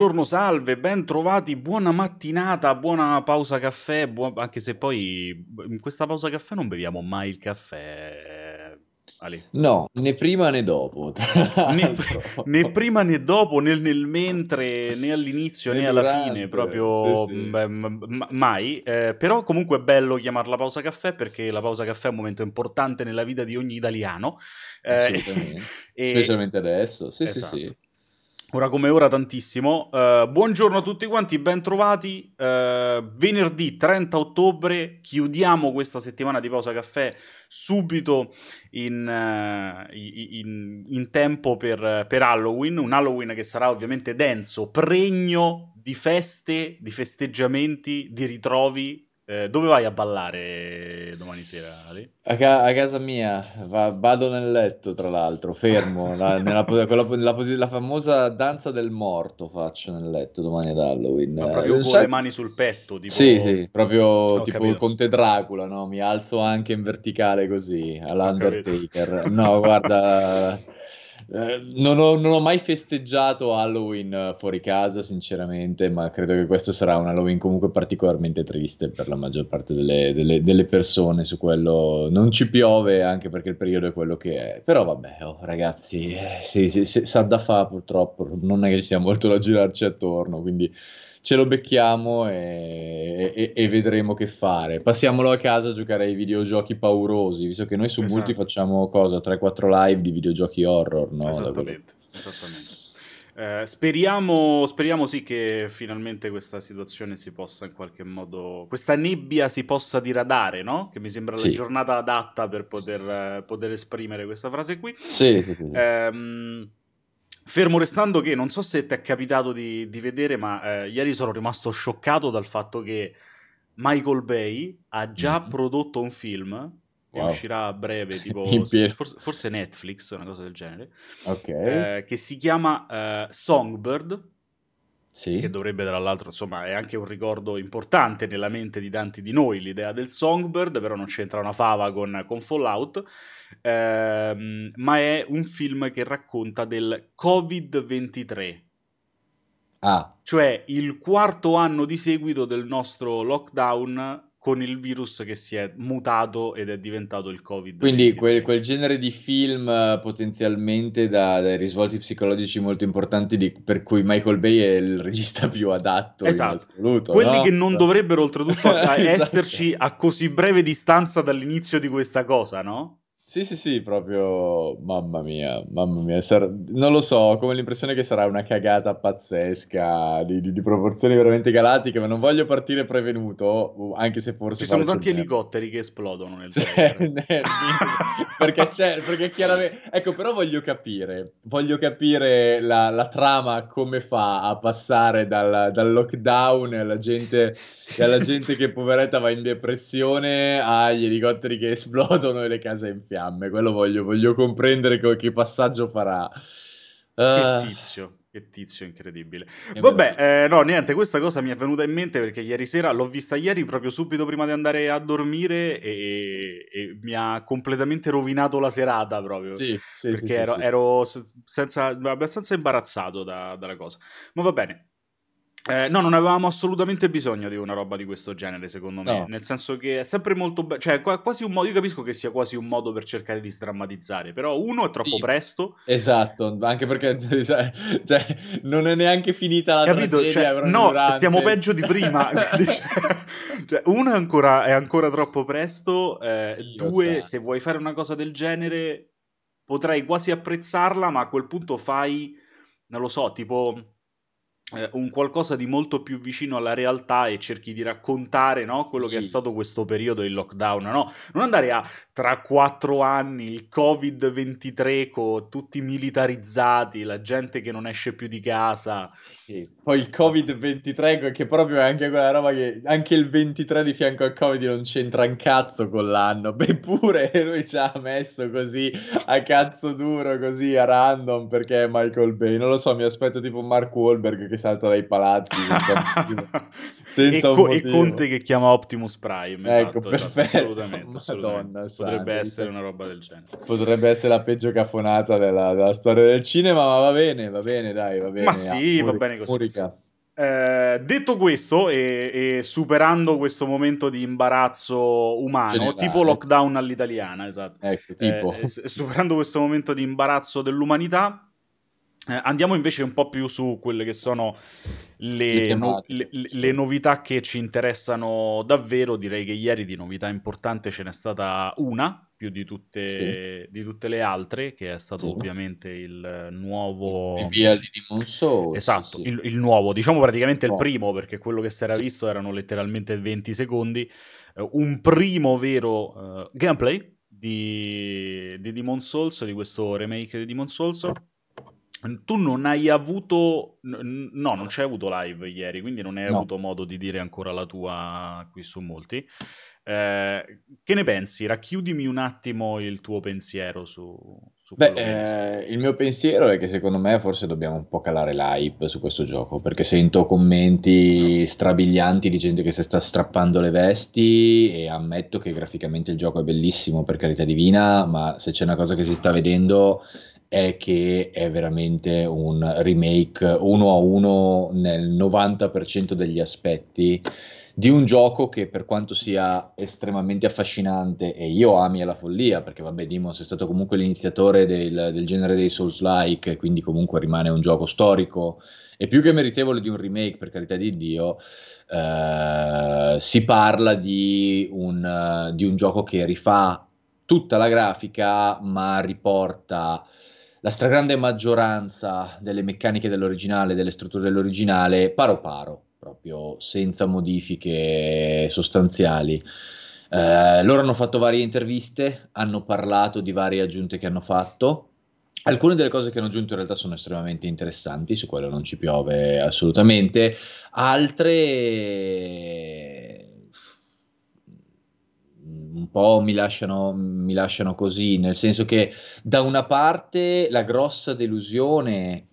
Buongiorno, salve, ben trovati, buona mattinata, buona pausa caffè, buon- anche se poi in questa pausa caffè non beviamo mai il caffè, Ali. No, né prima né dopo, Né, né prima né dopo, né nel mentre, né all'inizio Né né alla fine, proprio sì, sì, beh, mai. Eh, però comunque è bello chiamarla pausa caffè perché la pausa caffè è un momento importante nella vita di ogni italiano. Eh, assolutamente. e, Specialmente adesso, sì, sì, esatto. sì. Ora come ora tantissimo. Eh, buongiorno a tutti quanti, bentrovati. Eh, venerdì 30 ottobre chiudiamo questa settimana di pausa caffè subito in, eh, in- in tempo per, per Halloween. Un Halloween che sarà ovviamente denso, pregno di feste, di festeggiamenti, di ritrovi. Eh, dove vai a ballare domani sera? A, ca- a casa mia va- vado nel letto, tra l'altro, fermo, la, nella, po- quella la la famosa danza del morto faccio nel letto domani ad Halloween. Ma Eh, proprio un con sa- le mani sul petto, tipo... Sì, sì, proprio Ho tipo capito. Conte Dracula, no? Mi alzo anche in verticale così, all'Undertaker. No, guarda, eh, non ho, non ho mai festeggiato Halloween eh, fuori casa, sinceramente, ma credo che questo sarà un Halloween comunque particolarmente triste per la maggior parte delle, delle- delle persone su quello. Non ci piove anche perché il periodo è quello che è. Però vabbè, oh, ragazzi, eh, sì, sì, sì, sa da fa purtroppo, non è che ci sia molto da girarci attorno, quindi ce lo becchiamo e, e- e vedremo che fare. Passiamolo a casa a giocare ai videogiochi paurosi, visto che noi su Multi Esatto. facciamo cosa? 3-4 live di videogiochi horror, no? Esattamente, esattamente. Eh, speriamo, speriamo sì che finalmente questa situazione si possa in qualche modo, questa nebbia si possa diradare, no? Che mi sembra la Sì. giornata adatta per poter, eh, poter esprimere questa frase qui. Sì, sì, sì, sì. Ehm, fermo restando che non so se ti è capitato di, di vedere, ma eh, ieri sono rimasto scioccato dal fatto che Michael Bay ha già Mhm. prodotto un film che Wow. uscirà a breve, tipo forse, forse Netflix, una cosa del genere, Ok, eh, che si chiama eh, Songbird, sì. che dovrebbe tra l'altro, insomma, è anche un ricordo importante nella mente di tanti di noi, l'idea del Songbird, però non c'entra una fava con, con Fallout, ehm, ma è un film che racconta del Covid-23, Ah, cioè il quarto anno di seguito del nostro lockdown con il virus che si è mutato ed è diventato il Covid-23. quindi quel, quel genere di film eh, potenzialmente da, dai risvolti psicologici molto importanti di- per cui Michael Bay è il regista più adatto Esatto. assoluto, Quelli no? che non dovrebbero oltretutto Esatto. esserci a così breve distanza dall'inizio di questa cosa, no? Sì, sì, sì, proprio, mamma mia, mamma mia, sar- non lo so, ho come l'impressione che sarà una cagata pazzesca di, di- di proporzioni veramente galattiche, ma non voglio partire prevenuto, anche se forse Ci sono tanti elicotteri che esplodono nel Sì, trailer. perché c'è, perché chiaramente, ecco, però voglio capire, voglio capire la, la trama come fa a passare dal, dal lockdown alla gente, alla gente che poveretta va in depressione agli elicotteri che esplodono e le case in fiamme. Quello voglio, voglio comprendere co- che passaggio farà. Che Ah, tizio, che tizio incredibile. che Vabbè, eh, no, niente, questa cosa mi è venuta in mente perché ieri sera l'ho vista ieri proprio subito prima di andare a dormire e, e mi ha completamente rovinato la serata proprio. Sì, sì, perché sì, ero, sì. ero se- senza, abbastanza imbarazzato da- dalla cosa. Ma va bene. Eh, no, non avevamo assolutamente bisogno di una roba di questo genere, secondo me. No. Nel senso che è sempre molto bello. Cioè, qua- quasi un modo. Io capisco che sia quasi un modo per cercare di sdrammatizzare. Però, uno, è troppo Sì. presto. Esatto, anche perché cioè, non è neanche finita la Capito? Cioè, no, durante. stiamo peggio di prima. Quindi, cioè, uno è ancora, è ancora troppo presto. eh, Sì, due, se vuoi fare una cosa del genere, potrei quasi apprezzarla, ma a quel punto fai, non lo so, tipo un qualcosa di molto più vicino alla realtà e cerchi di raccontare no, quello che è Sì. stato questo periodo di lockdown. No? Non andare a tra quattro anni il Covid-23 con tutti militarizzati, la gente che non esce più di casa. Sì. Poi il Covid-23, che proprio è anche quella roba che anche il 23 di fianco al Covid non c'entra un cazzo con l'anno. Eppure lui ci ha messo così a cazzo duro, così a random, perché è Michael Bay. Non lo so, mi aspetto tipo Mark Wahlberg che salta dai palazzi e, un Co- e. Conte che chiama Optimus Prime. Ecco, esatto, esatto, perfetto. assolutamente, assolutamente. Madonna Potrebbe santa, essere una roba del genere. Potrebbe essere la peggio cafonata della, della storia del cinema, ma va bene, va bene, dai, va bene. Ma sì, va Amori. bene così. Murica. Eh, detto questo, e, e, superando questo momento di imbarazzo umano, Generale. tipo lockdown all'italiana, esatto. Ecco, tipo. Eh, superando questo momento di imbarazzo dell'umanità, eh, andiamo invece un po' più su quelle che sono le, no, le, le, novità che ci interessano davvero. Direi che ieri di novità importante ce n'è stata una, più di tutte, sì. di tutte le altre, che è stato sì. ovviamente il nuovo... Il via di Demon Souls. Esatto, sì. il, il, nuovo, diciamo praticamente il primo, perché quello che si era visto erano letteralmente 20 secondi. Uh, un primo vero uh, gameplay di, di Demon Souls, di questo remake di Demon Souls tu non hai avuto, no, non c'hai avuto live ieri, quindi non hai no. avuto modo di dire ancora la tua qui su molti. Eh, che ne pensi? Racchiudimi un attimo il tuo pensiero su, su Beh, eh, il mio pensiero è che secondo me forse dobbiamo un po' calare l'hype su questo gioco, perché sento commenti strabilianti di gente che si sta strappando le vesti e ammetto che graficamente il gioco è bellissimo, per carità divina, ma se c'è una cosa che si sta vedendo è che è veramente un remake uno a uno nel 90% degli aspetti di un gioco che per quanto sia estremamente affascinante e io ami alla follia, perché vabbè Demons è stato comunque l'iniziatore del, del genere dei Souls-like, quindi comunque rimane un gioco storico e più che meritevole di un remake, per carità di Dio, eh, si parla di un, di un gioco che rifà tutta la grafica ma riporta la stragrande maggioranza delle meccaniche dell'originale, delle strutture dell'originale, paro paro, proprio senza modifiche sostanziali. Eh, loro hanno fatto varie interviste, hanno parlato di varie aggiunte che hanno fatto. Alcune delle cose che hanno aggiunto in realtà sono estremamente interessanti, su quello non ci piove assolutamente, altre un po' mi lasciano, mi lasciano così, nel senso che da una parte la grossa delusione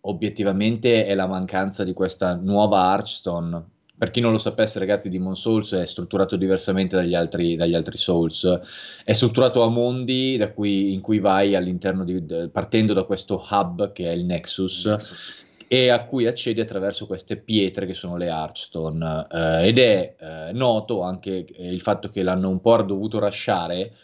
obiettivamente è la mancanza di questa nuova Archstone. Per chi non lo sapesse, ragazzi, Demon Souls è strutturato diversamente dagli altri, dagli altri Souls. È strutturato a mondi cui, in cui vai all'interno di, partendo da questo hub che è il Nexus. Nexus e a cui accedi attraverso queste pietre che sono le Archstone eh, ed è eh, noto anche il fatto che l'hanno un po' dovuto rasciare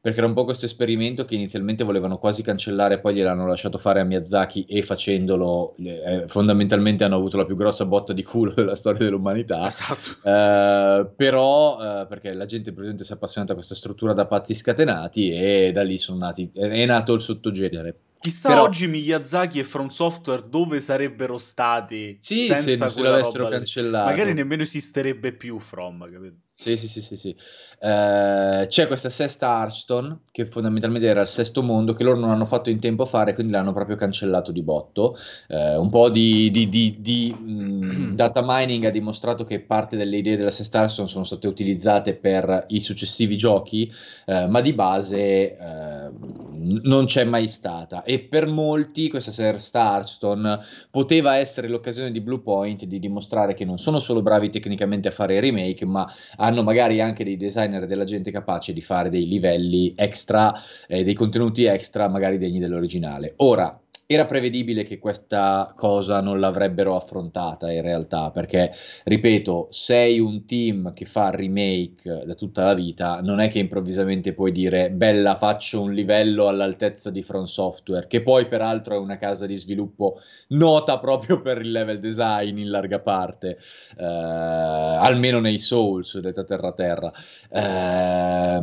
perché era un po' questo esperimento che inizialmente volevano quasi cancellare, poi gliel'hanno lasciato fare a Miyazaki e facendolo eh, fondamentalmente hanno avuto la più grossa botta di culo della storia dell'umanità. Esatto. Eh, però, eh, perché la gente presente si è appassionata a questa struttura da pazzi scatenati e da lì sono nati, è nato il sottogenere. Chissà Però... oggi Miyazaki e From Software dove sarebbero stati sì, senza se, se l'avessero cancellato. Magari nemmeno esisterebbe più From, capito? Sì, sì, sì, sì, sì. Eh, c'è questa sesta Archstone, che fondamentalmente era il sesto mondo, che loro non hanno fatto in tempo a fare, quindi l'hanno proprio cancellato di botto. Eh, un po' di, di, di, di mh, data mining ha dimostrato che parte delle idee della sesta Archstone sono state utilizzate per i successivi giochi, eh, ma di base eh, non c'è mai stata. E per molti questa sesta Archstone poteva essere l'occasione di Bluepoint di dimostrare che non sono solo bravi tecnicamente a fare remake, ma hanno magari anche dei designer della gente capace di fare dei livelli extra, eh, dei contenuti extra, magari degni dell'originale. Ora, era prevedibile che questa cosa non l'avrebbero affrontata in realtà, perché, ripeto, sei un team che fa remake da tutta la vita, non è che improvvisamente puoi dire, bella, faccio un livello all'altezza di From Software, che poi peraltro è una casa di sviluppo nota proprio per il level design in larga parte, eh, almeno nei Souls, detta terra terra. Eh,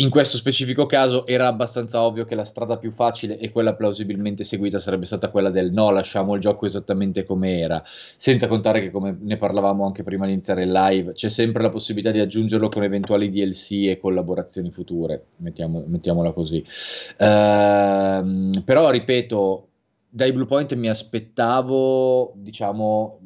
in questo specifico caso era abbastanza ovvio che la strada più facile e quella plausibilmente seguita sarebbe stata quella del no, lasciamo il gioco esattamente come era, senza contare che come ne parlavamo anche prima di iniziare il live, c'è sempre la possibilità di aggiungerlo con eventuali DLC e collaborazioni future, mettiamo, mettiamola così. Ehm, però ripeto, dai Bluepoint mi aspettavo, diciamo,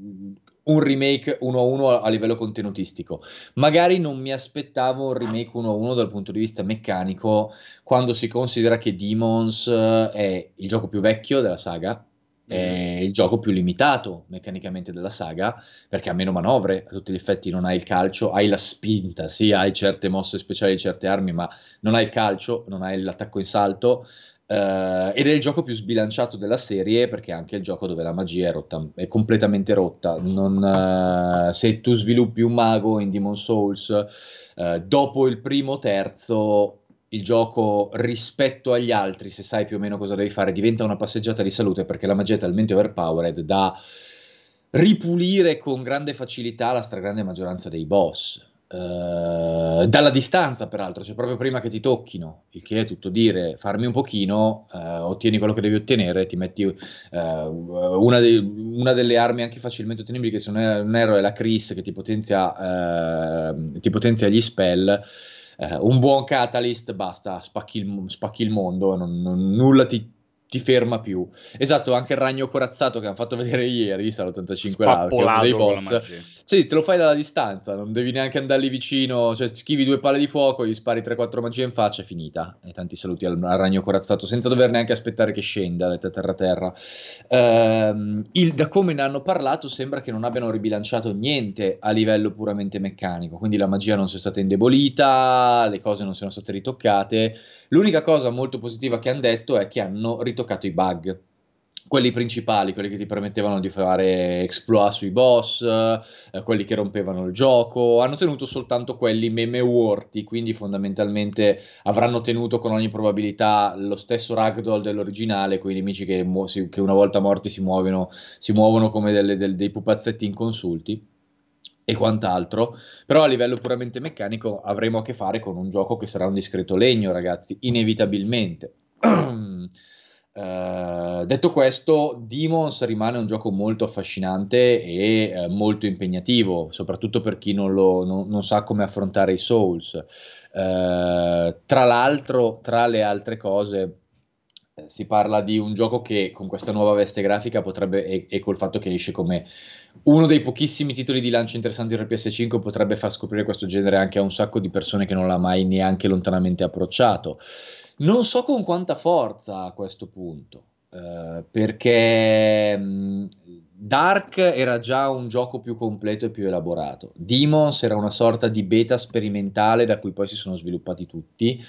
un remake 1-1 a livello contenutistico. Magari non mi aspettavo un remake 1-1 dal punto di vista meccanico, quando si considera che Demons eh, è il gioco più vecchio della saga, è mm. il gioco più limitato meccanicamente della saga, perché ha meno manovre, a tutti gli effetti non hai il calcio, hai la spinta, sì, hai certe mosse speciali, certe armi, ma non hai il calcio, non hai l'attacco in salto, Uh, ed è il gioco più sbilanciato della serie perché è anche il gioco dove la magia è, rotta, è completamente rotta. Non, uh, se tu sviluppi un mago in Demon Souls, uh, dopo il primo terzo il gioco rispetto agli altri, se sai più o meno cosa devi fare, diventa una passeggiata di salute perché la magia è talmente overpowered da ripulire con grande facilità la stragrande maggioranza dei boss. Uh, dalla distanza, peraltro, cioè proprio prima che ti tocchino, il che è tutto dire, farmi un pochino, uh, ottieni quello che devi ottenere, ti metti uh, una, de- una, delle armi anche facilmente ottenibili, che se non, è, è la Chris che ti potenzia, ti potenzia gli spell. un buon catalyst, basta, spacchi il, spacchi il mondo, non, non, nulla ti ti ferma più. Esatto, anche il ragno corazzato che hanno fatto vedere ieri, sarà 85 là, dei boss. Sì, te lo fai dalla distanza, non devi neanche andare lì vicino, cioè schivi due palle di fuoco, gli spari 3-4 magie in faccia, è finita. E tanti saluti al, al, ragno corazzato, senza dover neanche aspettare che scenda da terra terra. Ehm, il, da come ne hanno parlato sembra che non abbiano ribilanciato niente a livello puramente meccanico, quindi la magia non sia stata indebolita, le cose non siano state ritoccate. L'unica cosa molto positiva che hanno detto è che hanno ritoccato toccato i bug quelli principali, quelli che ti permettevano di fare exploit sui boss, eh, quelli che rompevano il gioco, hanno tenuto soltanto quelli meme worthy, quindi fondamentalmente avranno tenuto con ogni probabilità lo stesso ragdoll dell'originale, quei nemici che, mu- si, che una volta morti si muovono, si muovono come delle, del, dei pupazzetti inconsulti e quant'altro, però a livello puramente meccanico avremo a che fare con un gioco che sarà un discreto legno, ragazzi, inevitabilmente. Uh, detto questo, Demons rimane un gioco molto affascinante e uh, molto impegnativo, soprattutto per chi non, lo, non, non sa come affrontare i Souls. Uh, tra l'altro, tra le altre cose, si parla di un gioco che con questa nuova veste grafica potrebbe, e, e col fatto che esce come uno dei pochissimi titoli di lancio interessanti per PS5 potrebbe far scoprire questo genere anche a un sacco di persone che non l'ha mai neanche lontanamente approcciato. Non so con quanta forza a questo punto, eh, perché Dark era già un gioco più completo e più elaborato. Demons era una sorta di beta sperimentale da cui poi si sono sviluppati tutti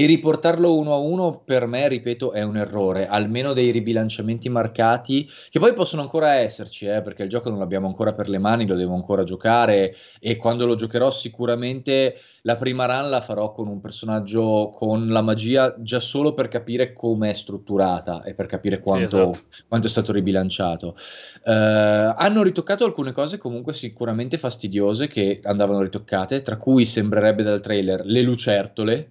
e riportarlo uno a uno per me, ripeto, è un errore. Almeno dei ribilanciamenti marcati, che poi possono ancora esserci, eh, perché il gioco non l'abbiamo ancora per le mani, lo devo ancora giocare e quando lo giocherò sicuramente la prima run la farò con un personaggio con la magia già solo per capire come è strutturata e per capire quanto, sì, esatto. quanto è stato ribilanciato. Uh, hanno ritoccato alcune cose comunque sicuramente fastidiose che andavano ritoccate, tra cui sembrerebbe dal trailer le lucertole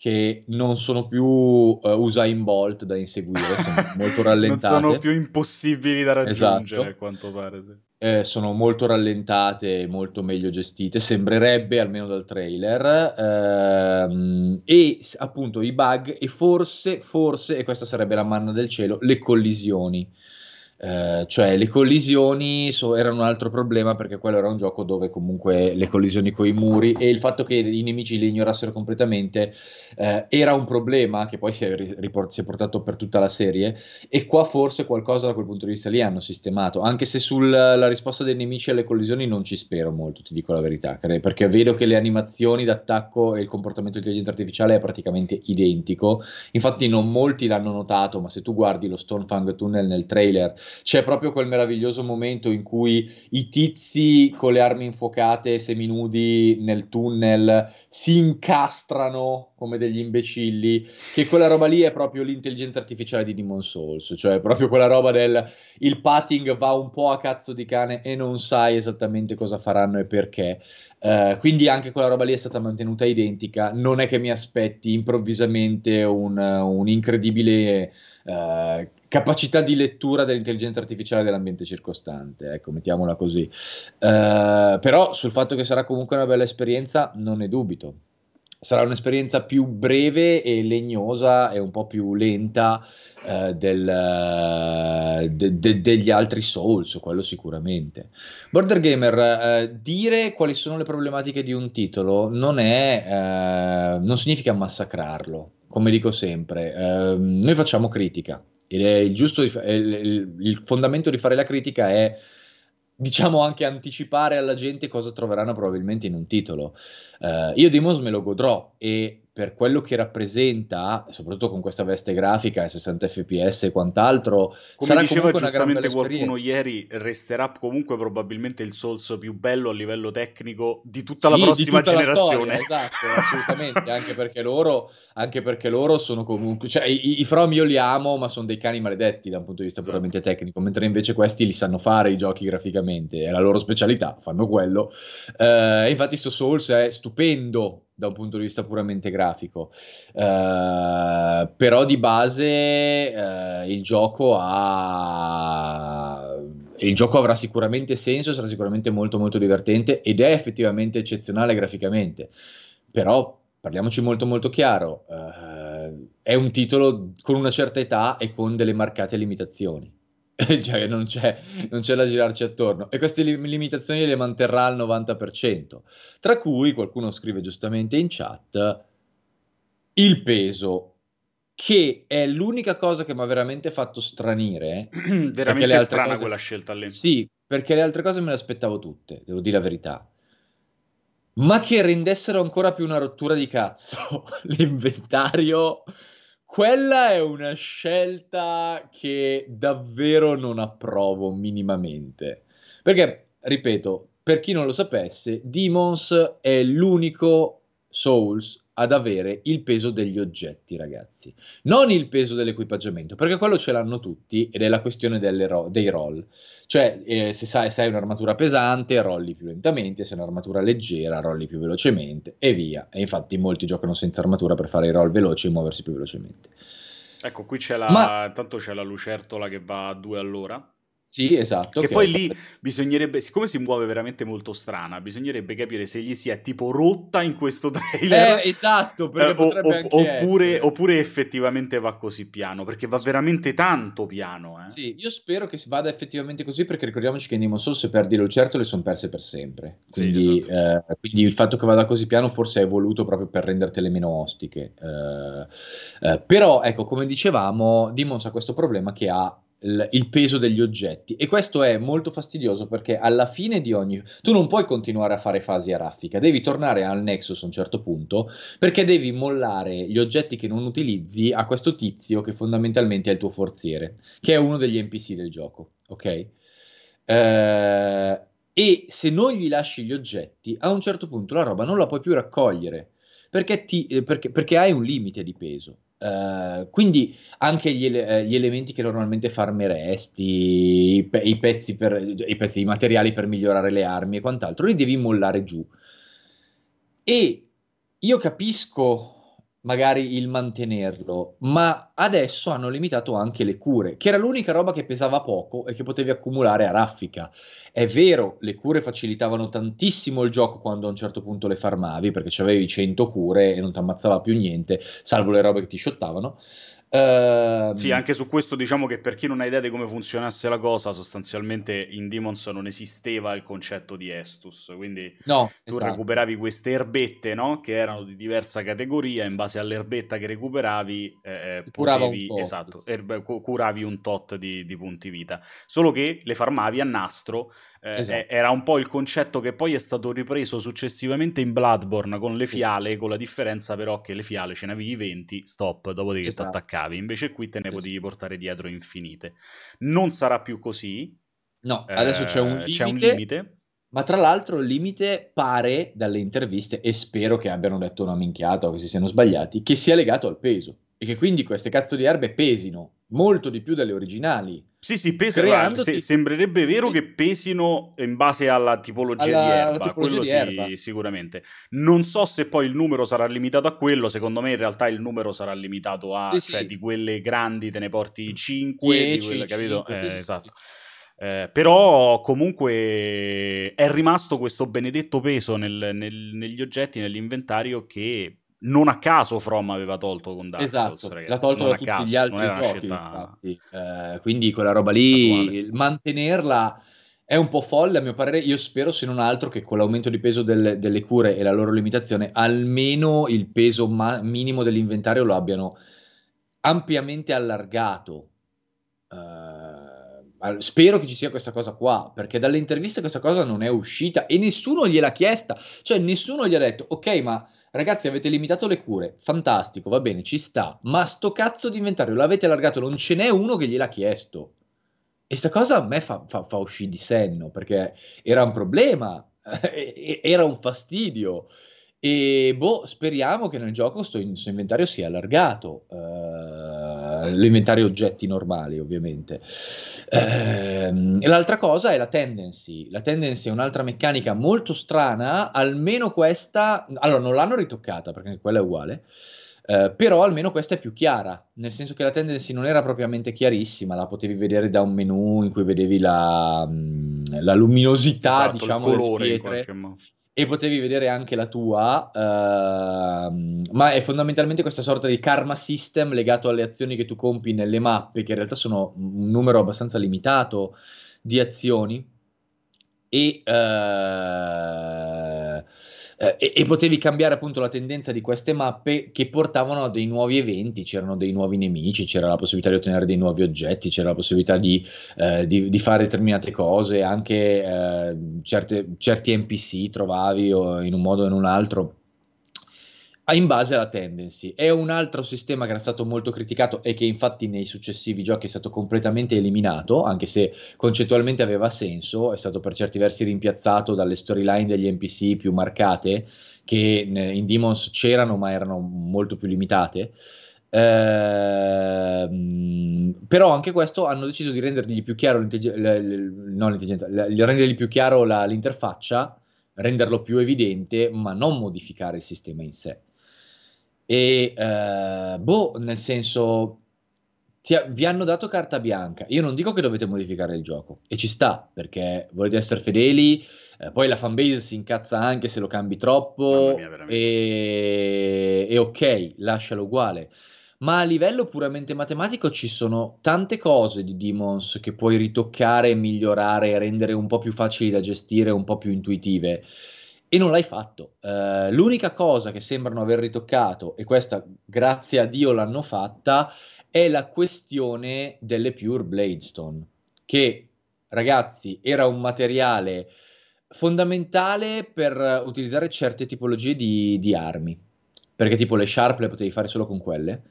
che non sono più uh, Usain Bolt da inseguire, sono molto rallentate. non sono più impossibili da raggiungere, esatto. a quanto pare. Sì. Eh, sono molto rallentate e molto meglio gestite, sembrerebbe almeno dal trailer. Ehm, e appunto i bug e forse, forse, e questa sarebbe la manna del cielo, le collisioni eh, cioè le collisioni so, erano un altro problema perché quello era un gioco dove comunque le collisioni con i muri e il fatto che i nemici li ignorassero completamente eh, era un problema che poi si è, riport- si è, portato per tutta la serie e qua forse qualcosa da quel punto di vista lì hanno sistemato anche se sulla risposta dei nemici alle collisioni non ci spero molto ti dico la verità perché vedo che le animazioni d'attacco e il comportamento di intelligenza artificiale è praticamente identico infatti non molti l'hanno notato ma se tu guardi lo Stonefang Tunnel nel trailer c'è proprio quel meraviglioso momento in cui i tizi con le armi infuocate seminudi nel tunnel si incastrano come degli imbecilli, che quella roba lì è proprio l'intelligenza artificiale di Demon Souls, cioè proprio quella roba del il patting va un po' a cazzo di cane e non sai esattamente cosa faranno e perché. Uh, quindi anche quella roba lì è stata mantenuta identica. Non è che mi aspetti improvvisamente un, un incredibile uh, capacità di lettura dell'intelligenza artificiale dell'ambiente circostante, ecco, mettiamola così. Uh, però sul fatto che sarà comunque una bella esperienza non ne dubito. Sarà un'esperienza più breve e legnosa e un po' più lenta uh, del, uh, de, de, degli altri Souls, quello sicuramente. Border Gamer, dire quali sono le problematiche di un titolo non, è, non significa massacrarlo, come dico sempre. Ehm, noi facciamo critica, ed è il giusto, il, il fondamento di fare la critica è diciamo anche anticipare alla gente cosa troveranno probabilmente in un titolo. Uh, io Demons me lo godrò e per quello che rappresenta, soprattutto con questa veste grafica e 60 fps e quant'altro, come sarà diceva comunque una gran giustamente qualcuno ieri, resterà comunque probabilmente il Souls più bello a livello tecnico di tutta Sì, la di prossima tutta la generazione. storia, esatto, assolutamente, anche perché loro, anche perché loro sono comunque, cioè i, i From io li amo, ma sono dei cani maledetti da un punto di vista Esatto. puramente tecnico, mentre invece questi li sanno fare i giochi graficamente, è la loro specialità, fanno quello. Eh, infatti sto Souls è stupendo da un punto di vista puramente grafico, Eh, però di base eh, il gioco ha... Il gioco avrà sicuramente senso, sarà sicuramente molto molto divertente ed è effettivamente eccezionale graficamente. Però parliamoci molto molto chiaro, eh, è un titolo con una certa età e con delle marcate limitazioni. cioè non c'è, non c'è da girarci attorno e queste lim- limitazioni le manterrà al 90%, tra cui qualcuno scrive giustamente in chat il peso che è l'unica cosa che mi ha veramente fatto stranire Veramente strana cose quella scelta lì. sì, perché le altre cose me le aspettavo tutte, devo dire la verità. Ma che rendessero ancora più una rottura di cazzo l'inventario, quella è una scelta che davvero non approvo minimamente. Perché, ripeto, per chi non lo sapesse, Demons è l'unico Souls ad avere il peso degli oggetti, ragazzi. Non il peso dell'equipaggiamento, perché quello ce l'hanno tutti ed è la questione ro- dei roll. Cioè, eh, se sai, se hai un'armatura pesante, rolli più lentamente, se hai un'armatura leggera, rolli più velocemente e via. E infatti molti giocano senza armatura per fare i roll veloci e muoversi più velocemente. Ecco, qui c'è la... Ma Tanto c'è la lucertola che va a due all'ora. Sì, esatto, Che che poi lì bisognerebbe, siccome si muove veramente molto strana, bisognerebbe capire se gli si è tipo rotta in questo trailer Eh, esatto, eh, o- o- oppure, oppure effettivamente va così piano, perché va veramente tanto piano. Eh. Sì, io spero che vada effettivamente così perché ricordiamoci che in Demon Souls se perdi le lucertole sono perse per sempre. Sì, Quindi, esatto. eh, quindi il fatto che vada così piano forse è voluto proprio per rendertele meno ostiche. Eh, eh, però, ecco, come dicevamo, Demons ha questo problema che ha il, peso degli oggetti e questo è molto fastidioso perché alla fine di ogni... Tu non puoi continuare a fare fasi a raffica, devi tornare al Nexus a un certo punto perché devi mollare gli oggetti che non utilizzi a questo tizio che fondamentalmente è il tuo forziere, che è uno degli NPC del gioco, ok? Eh, e se non gli lasci gli oggetti, a un certo punto la roba non la puoi più raccogliere perché, ti- eh, perché- perché hai un limite di peso. Eh, quindi anche gli, eh, gli elementi che normalmente farmeresti, i, pe- i pezzi per, i pezzi, i materiali per migliorare le armi e quant'altro, li devi mollare giù. E io capisco magari il mantenerlo, ma adesso hanno limitato anche le cure, che era l'unica roba che pesava poco e che potevi accumulare a raffica. È vero, le cure facilitavano tantissimo il gioco quando a un certo punto le farmavi, perché avevi 100 cure e non ti ammazzava più niente, salvo le robe che ti shottavano. Ehm, Sì, anche su questo diciamo che per chi non ha idea di come funzionasse la cosa, sostanzialmente in Demons non esisteva il concetto di Estus, quindi no, tu esatto. recuperavi queste erbette, no? Che erano di diversa categoria, in base all'erbetta che recuperavi, eh, un potevi, tot, esatto, erbe- cu- curavi un tot di, di punti vita. Solo che le farmavi a nastro, eh, Esatto. eh, era un po' il concetto che poi è stato ripreso successivamente in Bloodborne con le Sì. fiale, con la differenza però che le fiale ce ne avevi 20, stop, dopodiché ti Esatto. attaccavi, invece qui te ne Sì, sì. potevi portare dietro infinite. Non sarà più così, No, adesso c'è un eh, c'è un limite. limite. Ma tra l'altro il limite pare dalle interviste, e spero che abbiano detto una minchiata o che si siano sbagliati, che sia legato al peso. E che quindi queste cazzo di erbe pesino molto di più delle originali. Sì, sì, pesa, Creandoti- se- sembrerebbe vero che pesino in base alla tipologia Alla- di erba, tipologia quello di sì, erba. sicuramente. Non so se poi il numero sarà limitato a quello, secondo me in realtà il numero sarà limitato a, Sì, cioè sì. di quelle grandi te ne porti 5, di 10, quelle, capito? 5, sì, Eh, sì, esatto. Eh, però comunque è rimasto questo benedetto peso nel- nel- negli oggetti, nell'inventario che non a caso From aveva tolto con Dark Esatto, Souls, ragazzi. l'ha tolto da tutti caso, gli altri giochi, scelta infatti. Eh, quindi quella roba lì, mantenerla è un po' folle, a mio parere. Io spero, se non altro, che con l'aumento di peso del- delle cure e la loro limitazione, almeno il peso ma- minimo dell'inventario lo abbiano ampiamente allargato. Eh, spero che ci sia questa cosa qua, perché dalle interviste questa cosa non è uscita e nessuno gliel'ha chiesta, cioè nessuno gli ha detto, ok, ma ragazzi avete limitato le cure, fantastico, va bene, ci sta, ma sto cazzo di inventario l'avete allargato, non ce n'è uno che gliel'ha chiesto. E sta cosa a me fa, fa, fa uscire di senno, perché era un problema, era un fastidio. E boh, speriamo che nel gioco questo inventario sia allargato. Uh, l'inventario oggetti normali, ovviamente. Uh, e l'altra cosa è la tendency. La tendency è un'altra meccanica molto strana. Almeno questa. Allora, non l'hanno ritoccata perché quella è uguale. Uh, però almeno questa è più chiara, nel senso che la tendency non era propriamente chiarissima, la potevi vedere da un menu in cui vedevi la, mm, la luminosità, esatto, diciamo, il colore pietre e potevi vedere anche la tua, uh, ma è fondamentalmente questa sorta di karma system legato alle azioni che tu compi nelle mappe, che in realtà sono un numero abbastanza limitato di azioni, e, uh, eh, e, e, potevi cambiare appunto la tendenza di queste mappe che portavano a dei nuovi eventi, c'erano dei nuovi nemici, c'era la possibilità di ottenere dei nuovi oggetti, c'era la possibilità di, eh, di, di fare determinate cose, anche eh, certe, certi NPC trovavi in un modo o in un altro in base alla tendency. È un altro sistema che era stato molto criticato e che infatti nei successivi giochi è stato completamente eliminato, anche se concettualmente aveva senso, è stato per certi versi rimpiazzato dalle storyline degli NPC più marcate, che in Demons c'erano ma erano molto più limitate. Ehm, però anche questo hanno deciso di rendergli più chiaro l'intelligenza, di rendergli più chiaro la, l'interfaccia, renderlo più evidente, ma non modificare il sistema in sé. E eh, boh, nel senso, ti, vi hanno dato carta bianca. Io non dico che dovete modificare il gioco, e ci sta perché volete essere fedeli. Eh, poi la fanbase si incazza anche se lo cambi troppo. Mia, e, e ok, lascialo uguale. Ma a livello puramente matematico ci sono tante cose di Demons che puoi ritoccare, migliorare, rendere un po' più facili da gestire, un po' più intuitive e non l'hai fatto. Uh, l'unica cosa che sembrano aver ritoccato, e questa grazie a Dio l'hanno fatta, è la questione delle Pure Bladestone, che ragazzi era un materiale fondamentale per utilizzare certe tipologie di, di armi, perché tipo le Sharp le potevi fare solo con quelle,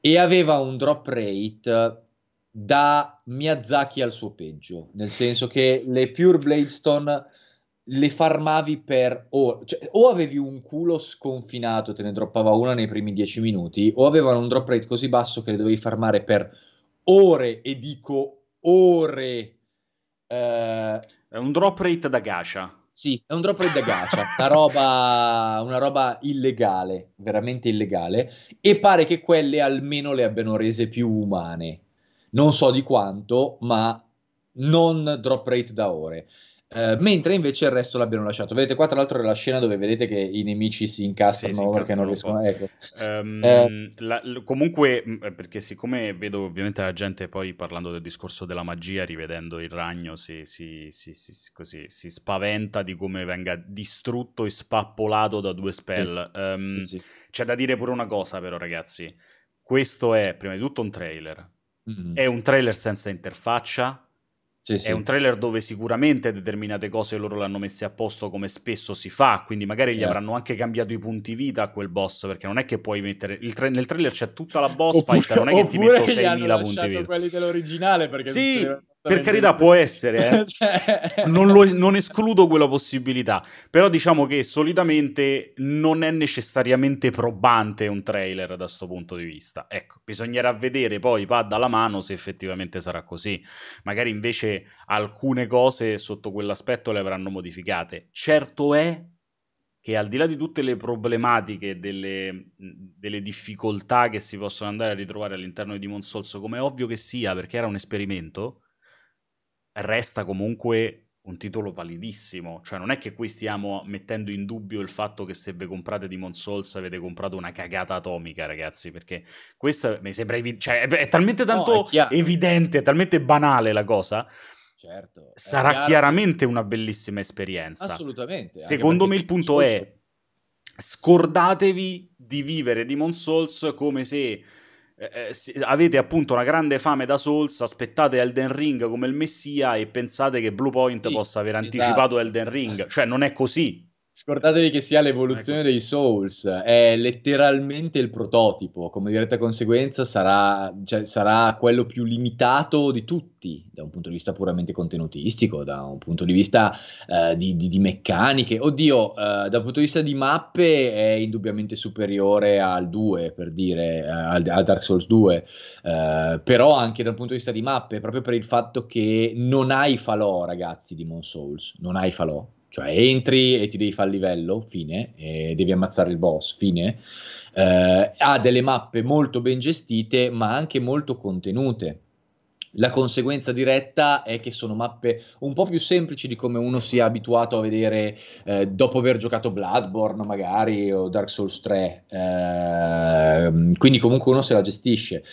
e aveva un drop rate da Miyazaki al suo peggio, nel senso che le Pure Bladestone le farmavi per o, cioè, o avevi un culo sconfinato, te ne droppava una nei primi dieci minuti, o avevano un drop rate così basso che le dovevi farmare per ore, e dico ore. Eh... È un drop rate da gacha. Sì, è un drop rate da gacha, una roba, una roba illegale, veramente illegale, e pare che quelle almeno le abbiano rese più umane. Non so di quanto, ma non drop rate da ore. Uh, mentre invece il resto l'abbiano lasciato. Vedete qua, tra l'altro, è la scena dove vedete che i nemici si incastrano sì, si perché non riescono. Ecco. Um, eh. la, comunque, eh, perché siccome vedo ovviamente la gente poi parlando del discorso della magia, rivedendo il ragno, si, si, si, così, si spaventa di come venga distrutto e spappolato da due spell. Sì. Um, sì, c'è da dire pure una cosa, però, ragazzi. Questo è prima di tutto un trailer. Mm-hmm. È un trailer senza interfaccia sì, sì. È un trailer dove sicuramente determinate cose loro l'hanno messe a posto come spesso si fa, quindi magari certo. gli avranno anche cambiato i punti vita a quel boss, perché non è che puoi mettere... Tra... Nel trailer c'è tutta la boss oppure, fight, non è che ti metto 6.000 punti vita. quelli dell'originale perché... Sì, per carità, può essere, eh. cioè... non, lo, non, escludo quella possibilità. Però diciamo che solitamente non è necessariamente probante un trailer da questo punto di vista. Ecco, bisognerà vedere poi pad alla mano se effettivamente sarà così. Magari invece alcune cose sotto quell'aspetto le avranno modificate. Certo è che al di là di tutte le problematiche, delle, delle, difficoltà che si possono andare a ritrovare all'interno di Demon Souls, come è ovvio che sia, perché era un esperimento, resta comunque un titolo validissimo. Cioè, non è che qui stiamo mettendo in dubbio il fatto che se vi comprate Demon Souls avete comprato una cagata atomica, ragazzi. Perché questo mi sembra evi- cioè, è, è, talmente tanto no, è evidente, è talmente banale la cosa. Certo. Sarà chiaro. chiaramente una bellissima esperienza. Assolutamente. Secondo me il punto è scordatevi di vivere Demon Souls come se eh, eh avete appunto una grande fame da Souls, aspettate Elden Ring come il messia e pensate che Bluepoint sì, possa aver esatto. anticipato Elden Ring, cioè non è così. Scordatevi che sia l'evoluzione dei Souls, è letteralmente il prototipo, come diretta conseguenza sarà, cioè, sarà, quello più limitato di tutti, da un punto di vista puramente contenutistico, da un punto di vista uh, di, di, di, meccaniche. Oddio, uh, dal punto di vista di mappe è indubbiamente superiore al 2, per dire, uh, al, al, Dark Souls 2, però anche dal punto di vista di mappe, proprio per il fatto che non hai falò, ragazzi, di Mon Souls, non hai falò cioè entri e ti devi fare il livello, fine, e devi ammazzare il boss, fine. Eh, ha delle mappe molto ben gestite, ma anche molto contenute. La conseguenza diretta è che sono mappe un po' più semplici di come uno sia abituato a vedere eh, dopo aver giocato Bloodborne magari o Dark Souls 3, eh, quindi comunque uno se la gestisce.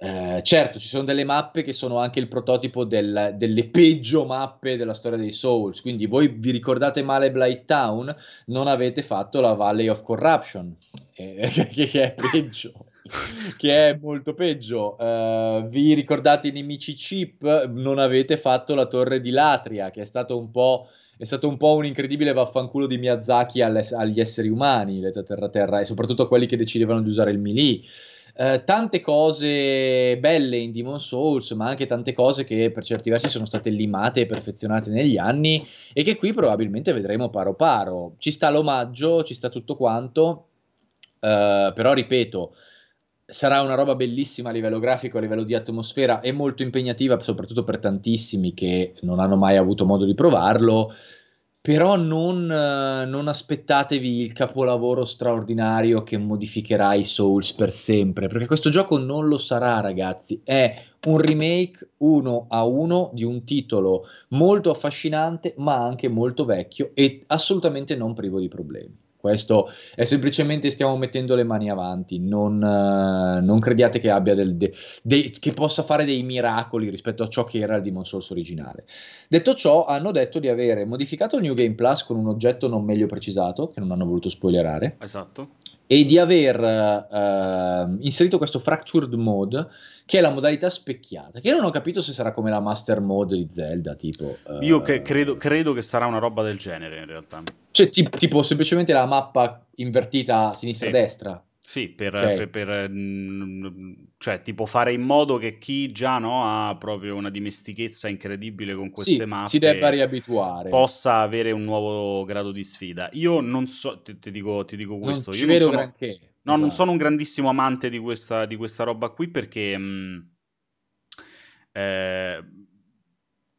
Eh, certo, ci sono delle mappe che sono anche il prototipo del, delle peggio mappe della storia dei Souls. Quindi voi vi ricordate male Blight Town, non avete fatto la Valley of Corruption, eh, che, che, è peggio. che è molto peggio. Uh, vi ricordate i nemici chip? Non avete fatto la torre di Latria, che è stato un po' è stato un po' un incredibile vaffanculo di Miyazaki agli esseri umani, l'età terra terra, e soprattutto a quelli che decidevano di usare il melee. Eh, tante cose belle in Demon Souls, ma anche tante cose che per certi versi sono state limate e perfezionate negli anni e che qui probabilmente vedremo paro paro. Ci sta l'omaggio, ci sta tutto quanto, uh, però ripeto, sarà una roba bellissima a livello grafico, a livello di atmosfera e molto impegnativa, soprattutto per tantissimi che non hanno mai avuto modo di provarlo però non, non, aspettatevi il capolavoro straordinario che modificherà i Souls per sempre, perché questo gioco non lo sarà, ragazzi. È un remake uno a uno di un titolo molto affascinante, ma anche molto vecchio e assolutamente non privo di problemi. Questo è semplicemente stiamo mettendo le mani avanti, non, uh, non crediate che, abbia del, de, de, che possa fare dei miracoli rispetto a ciò che era il Demon Souls originale. Detto ciò, hanno detto di avere modificato il New Game Plus con un oggetto non meglio precisato, che non hanno voluto spoilerare. Esatto. E di aver uh, inserito questo Fractured Mode che è la modalità specchiata, che io non ho capito se sarà come la Master Mode di Zelda, tipo... Io che credo, credo, che sarà una roba del genere, in realtà. Cioè, tipo, tipo semplicemente la mappa invertita sinistra-destra. Sì, per, okay. per, per, cioè, tipo fare in modo che chi già no, ha proprio una dimestichezza incredibile con queste sì, mappe si debba riabituare. Possa avere un nuovo grado di sfida. Io non so, ti, ti, dico, ti dico questo. Non io non sono, granché. No, esatto. non sono un grandissimo amante di questa, di questa roba qui perché... Mh, mm, eh,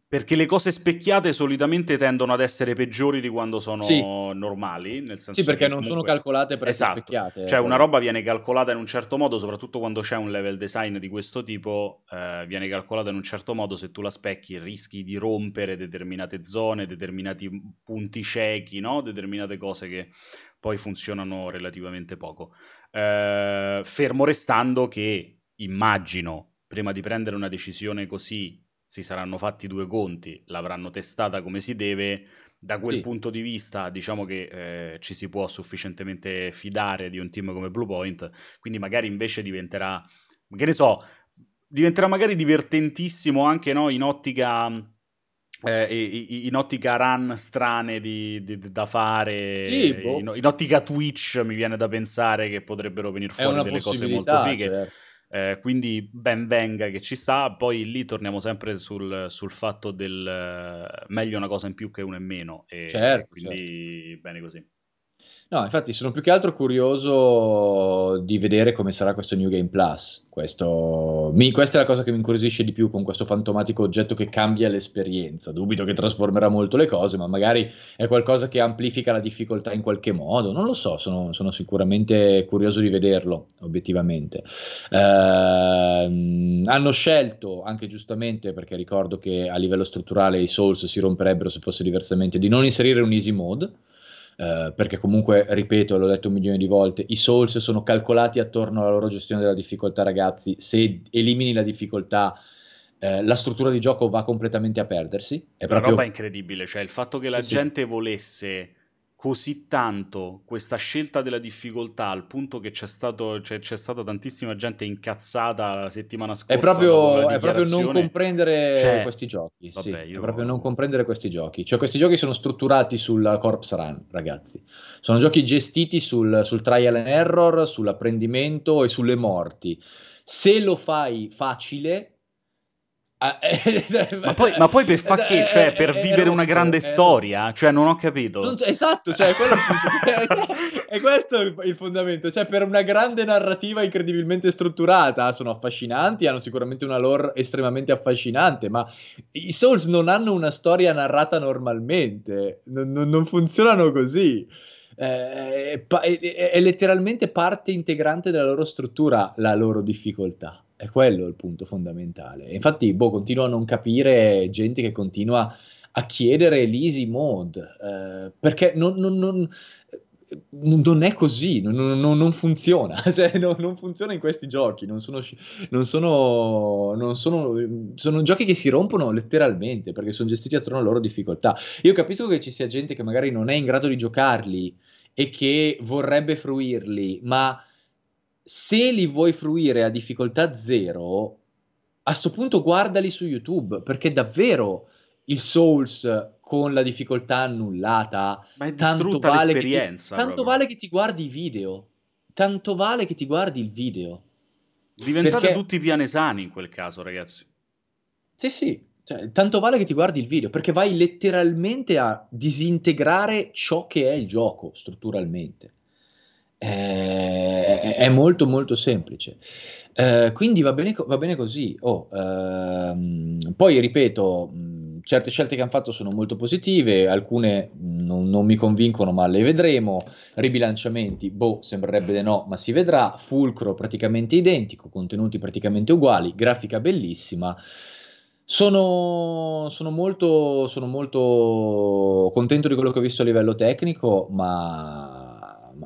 perché le cose specchiate solitamente tendono ad essere peggiori di quando sono sì. normali. Nel senso sì, perché non comunque... sono calcolate per esatto. essere specchiate. Cioè, una roba viene calcolata in un certo modo, soprattutto quando c'è un level design di questo tipo, eh, viene calcolata in un certo modo. Se tu la specchi, rischi di rompere determinate zone, determinati punti ciechi, no? determinate cose che poi funzionano relativamente poco. Eh, fermo restando che immagino, prima di prendere una decisione così, si saranno fatti due conti, l'avranno testata come si deve. Da quel sì. punto di vista, diciamo che eh, ci si può sufficientemente fidare di un team come Bluepoint, quindi magari invece diventerà, che ne so, diventerà magari divertentissimo anche no, in ottica eh, in ottica run strane di, di, da fare, sì, boh. in, in, ottica Twitch mi viene da pensare che potrebbero venire fuori delle cose molto fighe. Certo. Eh, quindi ben venga che ci sta. Poi lì torniamo sempre sul, sul fatto del uh, meglio una cosa in più che una in meno. E certo, quindi certo. bene così. No, infatti sono più che altro curioso di vedere come sarà questo New Game Plus. Questo... Mi... Questa è la cosa che mi incuriosisce di più con questo fantomatico oggetto che cambia l'esperienza. Dubito che trasformerà molto le cose, ma magari è qualcosa che amplifica la difficoltà in qualche modo. Non lo so, sono, sono sicuramente curioso di vederlo, obiettivamente. Ehm, hanno scelto, anche giustamente, perché ricordo che a livello strutturale i Souls si romperebbero se fosse diversamente, di non inserire un easy mode eh, perché comunque, ripeto, l'ho detto un milione di volte, i Souls sono calcolati attorno alla loro gestione della difficoltà, ragazzi, se elimini la difficoltà... Eh, la struttura di gioco va completamente a perdersi. È una proprio... roba incredibile, cioè il fatto che la sì, gente sì. volesse così tanto questa scelta della difficoltà al punto che c'è, stato, c'è, c'è stata tantissima gente incazzata la settimana scorsa. È proprio, è proprio non comprendere cioè, questi giochi. Vabbè, sì, io... È proprio non comprendere questi giochi. Cioè, questi giochi sono strutturati sul Corpse Run, ragazzi. Sono giochi gestiti sul, sul trial and error, sull'apprendimento e sulle morti. Se lo fai facile, ma, poi, ma, poi, per fa che? Cioè, eh, per vivere una grande storia? Cioè, non ho capito. Non, esatto, cioè, quello è, cioè, è questo il, il, fondamento. Cioè, per una grande narrativa incredibilmente strutturata, sono affascinanti, hanno sicuramente una lore estremamente affascinante, ma i Souls non hanno una storia narrata normalmente, non, non, non funzionano così. Eh, è letteralmente parte integrante della loro struttura, la loro difficoltà. È quello il punto fondamentale. Infatti, boh, continuo a non capire gente che continua a chiedere l'easy mode, eh, perché non, non, non, non, è così, non, funziona, cioè, non, funziona in questi giochi, non sono, sono, sono, sono giochi che si rompono letteralmente perché sono gestiti attorno alle loro difficoltà. Io capisco che ci sia gente che magari non è in grado di giocarli e che vorrebbe fruirli, ma se li vuoi fruire a difficoltà zero, a questo punto guardali su YouTube, perché davvero il Souls con la difficoltà annullata, Ma è tanto vale, l'esperienza, ti, tanto vale che ti guardi i video, tanto vale che ti guardi il video. Diventate perché... tutti pianesani in quel caso, ragazzi. Sì, sì, cioè, tanto vale che ti guardi il video, perché vai letteralmente a disintegrare ciò che è il gioco strutturalmente è, è molto molto semplice. Eh, quindi va bene, va bene così. Oh, ehm, poi ripeto, certe scelte che hanno fatto sono molto positive, alcune non, non, mi convincono, ma le vedremo. Ribilanciamenti, boh, sembrerebbe di no, ma si vedrà. Fulcro praticamente identico, contenuti praticamente uguali, grafica bellissima. Sono, sono, molto, sono molto contento di quello che ho visto a livello tecnico, ma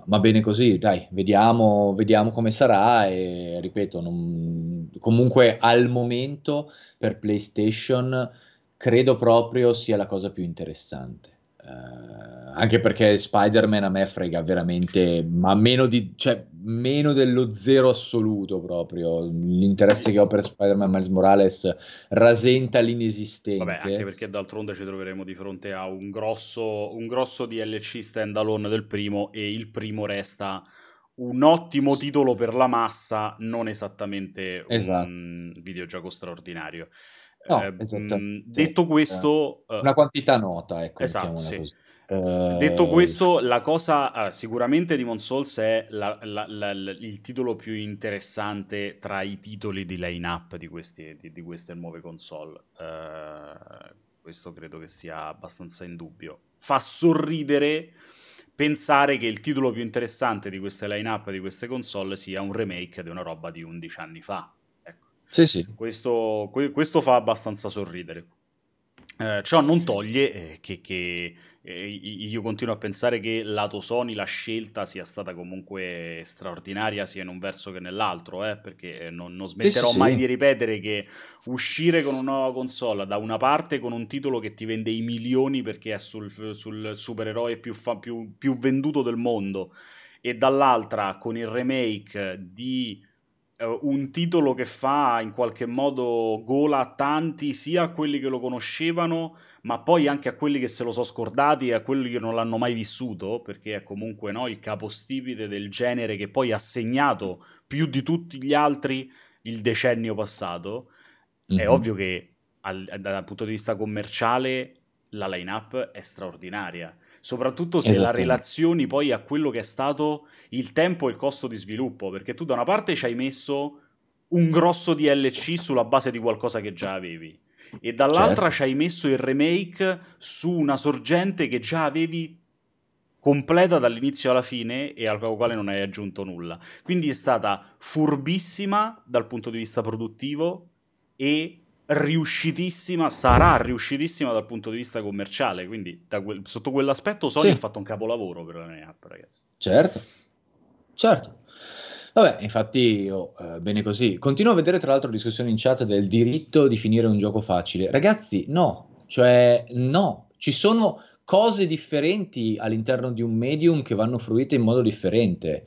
ma bene così, dai, vediamo, vediamo come sarà e ripeto, non, comunque al momento per PlayStation credo proprio sia la cosa più interessante. Uh, anche perché Spider-Man a me frega veramente, ma meno, di, cioè, meno dello zero assoluto proprio. L'interesse che ho per Spider-Man Miles Morales rasenta l'inesistente. Vabbè, anche perché d'altronde ci troveremo di fronte a un grosso, un grosso DLC standalone del primo e il primo resta un ottimo titolo per la massa, non esattamente esatto. un videogioco straordinario. No, eh, esatto. detto questo... Eh, una quantità nota, ecco. Esatto, sì. Uh, Detto questo, la cosa uh, sicuramente Demon Souls è la, la, la, il titolo più interessante tra i titoli di line-up di, questi, di, di queste nuove console. Uh, questo credo che sia abbastanza indubbio. Fa sorridere pensare che il titolo più interessante di queste line-up di queste console sia un remake di una roba di 11 anni fa. Sì, sì. Questo, que- questo fa abbastanza sorridere. Eh, ciò non toglie eh, che, che eh, io continuo a pensare che lato Sony la scelta sia stata comunque straordinaria sia in un verso che nell'altro, eh, perché non, non smetterò sì, sì, mai sì. di ripetere che uscire con una nuova console da una parte con un titolo che ti vende i milioni perché è sul, sul supereroe più, fa, più, più venduto del mondo e dall'altra con il remake di un titolo che fa in qualche modo gola a tanti, sia a quelli che lo conoscevano ma poi anche a quelli che se lo sono scordati e a quelli che non l'hanno mai vissuto, perché è comunque no, il capostipite del genere che poi ha segnato più di tutti gli altri il decennio passato. Mm-hmm. È mhm. ovvio che al, dal punto di vista commerciale la line-up è straordinaria, soprattutto se la relazioni poi a quello che è stato il tempo e il costo di sviluppo, perché tu da una parte ci hai messo un grosso DLC sulla base di qualcosa che già avevi e dall'altra certo. ci hai messo il remake su una sorgente che già avevi completa dall'inizio alla fine e al quale non hai aggiunto nulla. Quindi è stata furbissima dal punto di vista produttivo e riuscitissima, sarà riuscitissima dal punto di vista commerciale. Quindi quel, sotto quell'aspetto Sony sì. ha fatto un capolavoro per la mia app, ragazzi. Certo, certo. Vabbè, infatti, oh, eh, bene così. Continuo a vedere tra l'altro discussioni in chat del diritto di finire un gioco facile. Ragazzi, no, cioè no, ci sono cose differenti all'interno di un medium che vanno fruite in modo differente.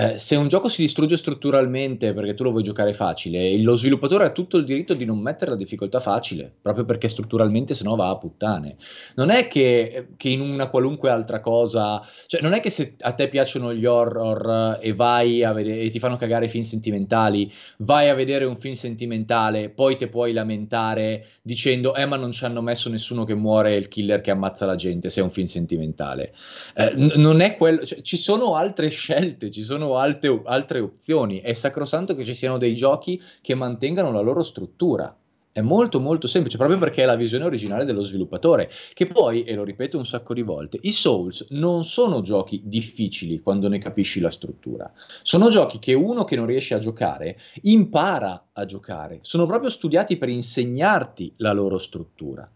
Eh, se un gioco si distrugge strutturalmente perché tu lo vuoi giocare facile, lo sviluppatore ha tutto il diritto di non mettere la difficoltà facile, proprio perché strutturalmente sennò va a puttane. Non è che, che in una qualunque altra cosa, cioè non è che se a te piacciono gli horror e vai a vedere e ti fanno cagare i film sentimentali, vai a vedere un film sentimentale, poi te puoi lamentare dicendo "Eh, ma non ci hanno messo nessuno che muore il killer che ammazza la gente se è un film sentimentale". Eh, n- non è quello, cioè, ci sono altre scelte, ci sono alte, altre opzioni. È sacrosanto che ci siano dei giochi che mantengano la loro struttura. È molto molto semplice, proprio perché è la visione originale dello sviluppatore. Che poi, e lo ripeto un sacco di volte, i Souls non sono giochi difficili quando ne capisci la struttura. Sono giochi che uno che non riesce a giocare impara a giocare. Sono proprio studiati per insegnarti la loro struttura.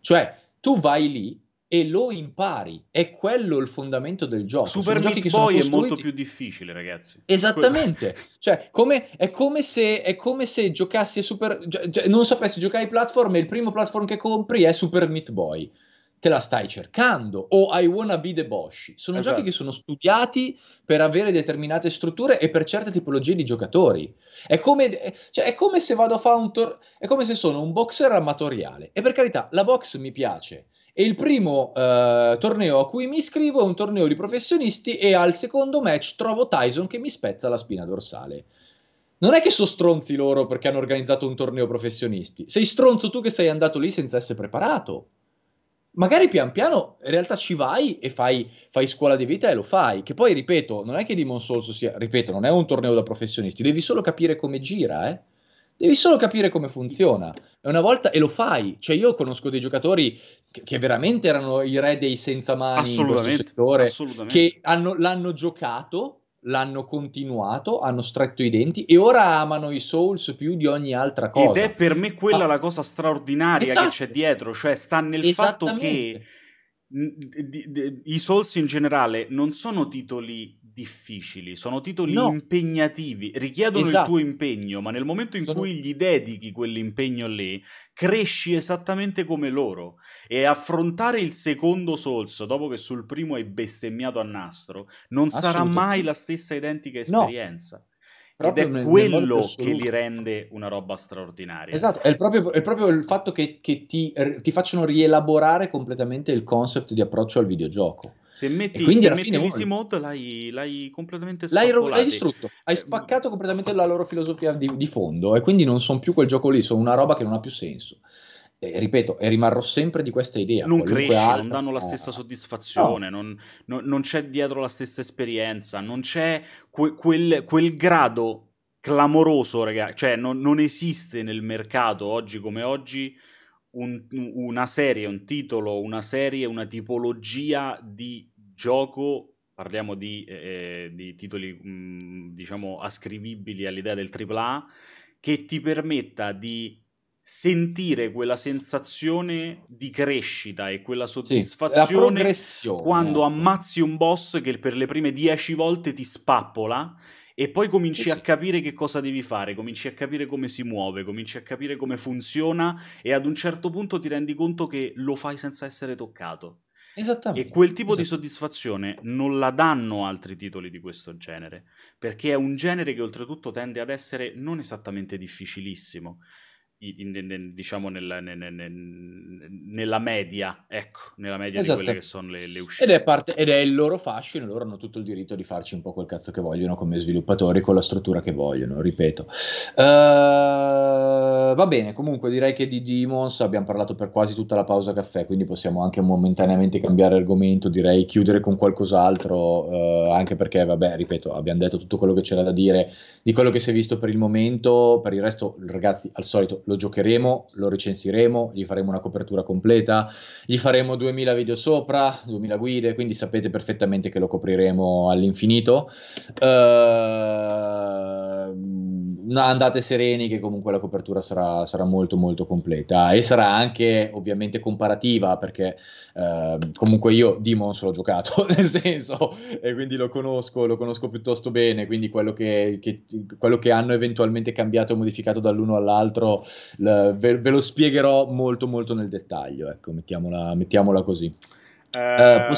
Cioè, tu vai lì e lo impari. È quello il fondamento del gioco. Super Meat Boy costruiti... è molto più difficile, ragazzi. Esattamente. cioè, come, è, come se, è come se giocassi a Super... Gi- non sapessi giocare ai platform e il primo platform che compri è Super Meat Boy. Te la stai cercando. O I Wanna Be the Bosch. Sono esatto. giochi che sono studiati per avere determinate strutture e per certe tipologie di giocatori. È come, cioè, è come se vado a fare un tor- È come se sono un boxer amatoriale. E per carità, la box mi piace e il primo eh, torneo a cui mi iscrivo è un torneo di professionisti e al secondo match trovo Tyson che mi spezza la spina dorsale. Non è che sono stronzi loro perché hanno organizzato un torneo professionisti. Sei stronzo tu che sei andato lì senza essere preparato. Magari pian piano in realtà ci vai e fai, fai scuola di vita e lo fai. Che poi, ripeto, non è che Demon Souls sia, ripeto, non è un torneo da professionisti, devi solo capire come gira, eh. Devi solo capire come funziona. E una volta, e lo fai. Cioè, io conosco dei giocatori che, che veramente erano i re dei senza mani in questo settore, che hanno, l'hanno giocato, l'hanno continuato, hanno stretto i denti e ora amano i Souls più di ogni altra cosa. Ed è per me quella ah. la cosa straordinaria esatto. che c'è dietro, cioè sta nel fatto che i Souls in generale non sono titoli difficili, sono titoli no. impegnativi, richiedono esatto. il tuo impegno, ma nel momento in sono... cui gli dedichi quell'impegno lì, cresci esattamente come loro. E affrontare il secondo Souls, dopo che sul primo hai bestemmiato a nastro, non sarà mai la stessa identica esperienza. No. Ed è nel, quello nel che li rende una roba straordinaria. Esatto, è proprio, è proprio il fatto che, che ti, ti, facciano rielaborare completamente il concept di approccio al videogioco. Se metti, se metti l'easy mode l'hai, l'hai completamente l'hai, l'hai, distrutto, hai eh, spaccato completamente la loro filosofia di, di fondo e quindi non sono più quel gioco lì, sono una roba che non ha più senso. E, ripeto, e rimarrò sempre di questa idea. Non cresce, altra, non danno la stessa soddisfazione, no. non, non, non, c'è dietro la stessa esperienza, non c'è que, quel, quel, grado clamoroso, ragazzi. Cioè, non, non esiste nel mercato oggi come oggi un, una serie, un titolo, una serie, una tipologia di gioco, parliamo di, eh, di titoli mh, mm, diciamo ascrivibili all'idea del AAA, che ti permetta di sentire quella sensazione di crescita e quella soddisfazione sì, quando ammazzi un boss che per le prime dieci volte ti spappola e poi cominci sì. a capire che cosa devi fare, cominci a capire come si muove, cominci a capire come funziona e ad un certo punto ti rendi conto che lo fai senza essere toccato. Esattamente. E quel tipo di soddisfazione non la danno altri titoli di questo genere, perché è un genere che oltretutto tende ad essere non esattamente difficilissimo in, in, diciamo nella, nella, media, ecco, nella media esatto. di quelle che sono le, le uscite. Ed è, parte, ed è, il loro fascino, loro hanno tutto il diritto di farci un po' quel cazzo che vogliono come sviluppatori, con la struttura che vogliono, ripeto. Uh, va bene, comunque direi che di Demons abbiamo parlato per quasi tutta la pausa caffè, quindi possiamo anche momentaneamente cambiare argomento, direi chiudere con qualcos'altro, uh, anche perché, vabbè, ripeto, abbiamo detto tutto quello che c'era da dire di quello che si è visto per il momento, per il resto, ragazzi, al solito lo giocheremo, lo recensiremo, gli faremo una copertura completa, gli faremo 2000 video sopra, 2000 guide, quindi sapete perfettamente che lo copriremo all'infinito. Andate sereni che comunque la copertura sarà, sarà, molto molto completa e sarà anche ovviamente comparativa perché uh, comunque io Demons l'ho giocato nel senso e quindi lo conosco, lo conosco piuttosto bene, quindi quello che, che, quello che hanno eventualmente cambiato e modificato dall'uno all'altro ve, ve, lo spiegherò molto molto nel dettaglio, ecco, mettiamola, mettiamola così. Uh,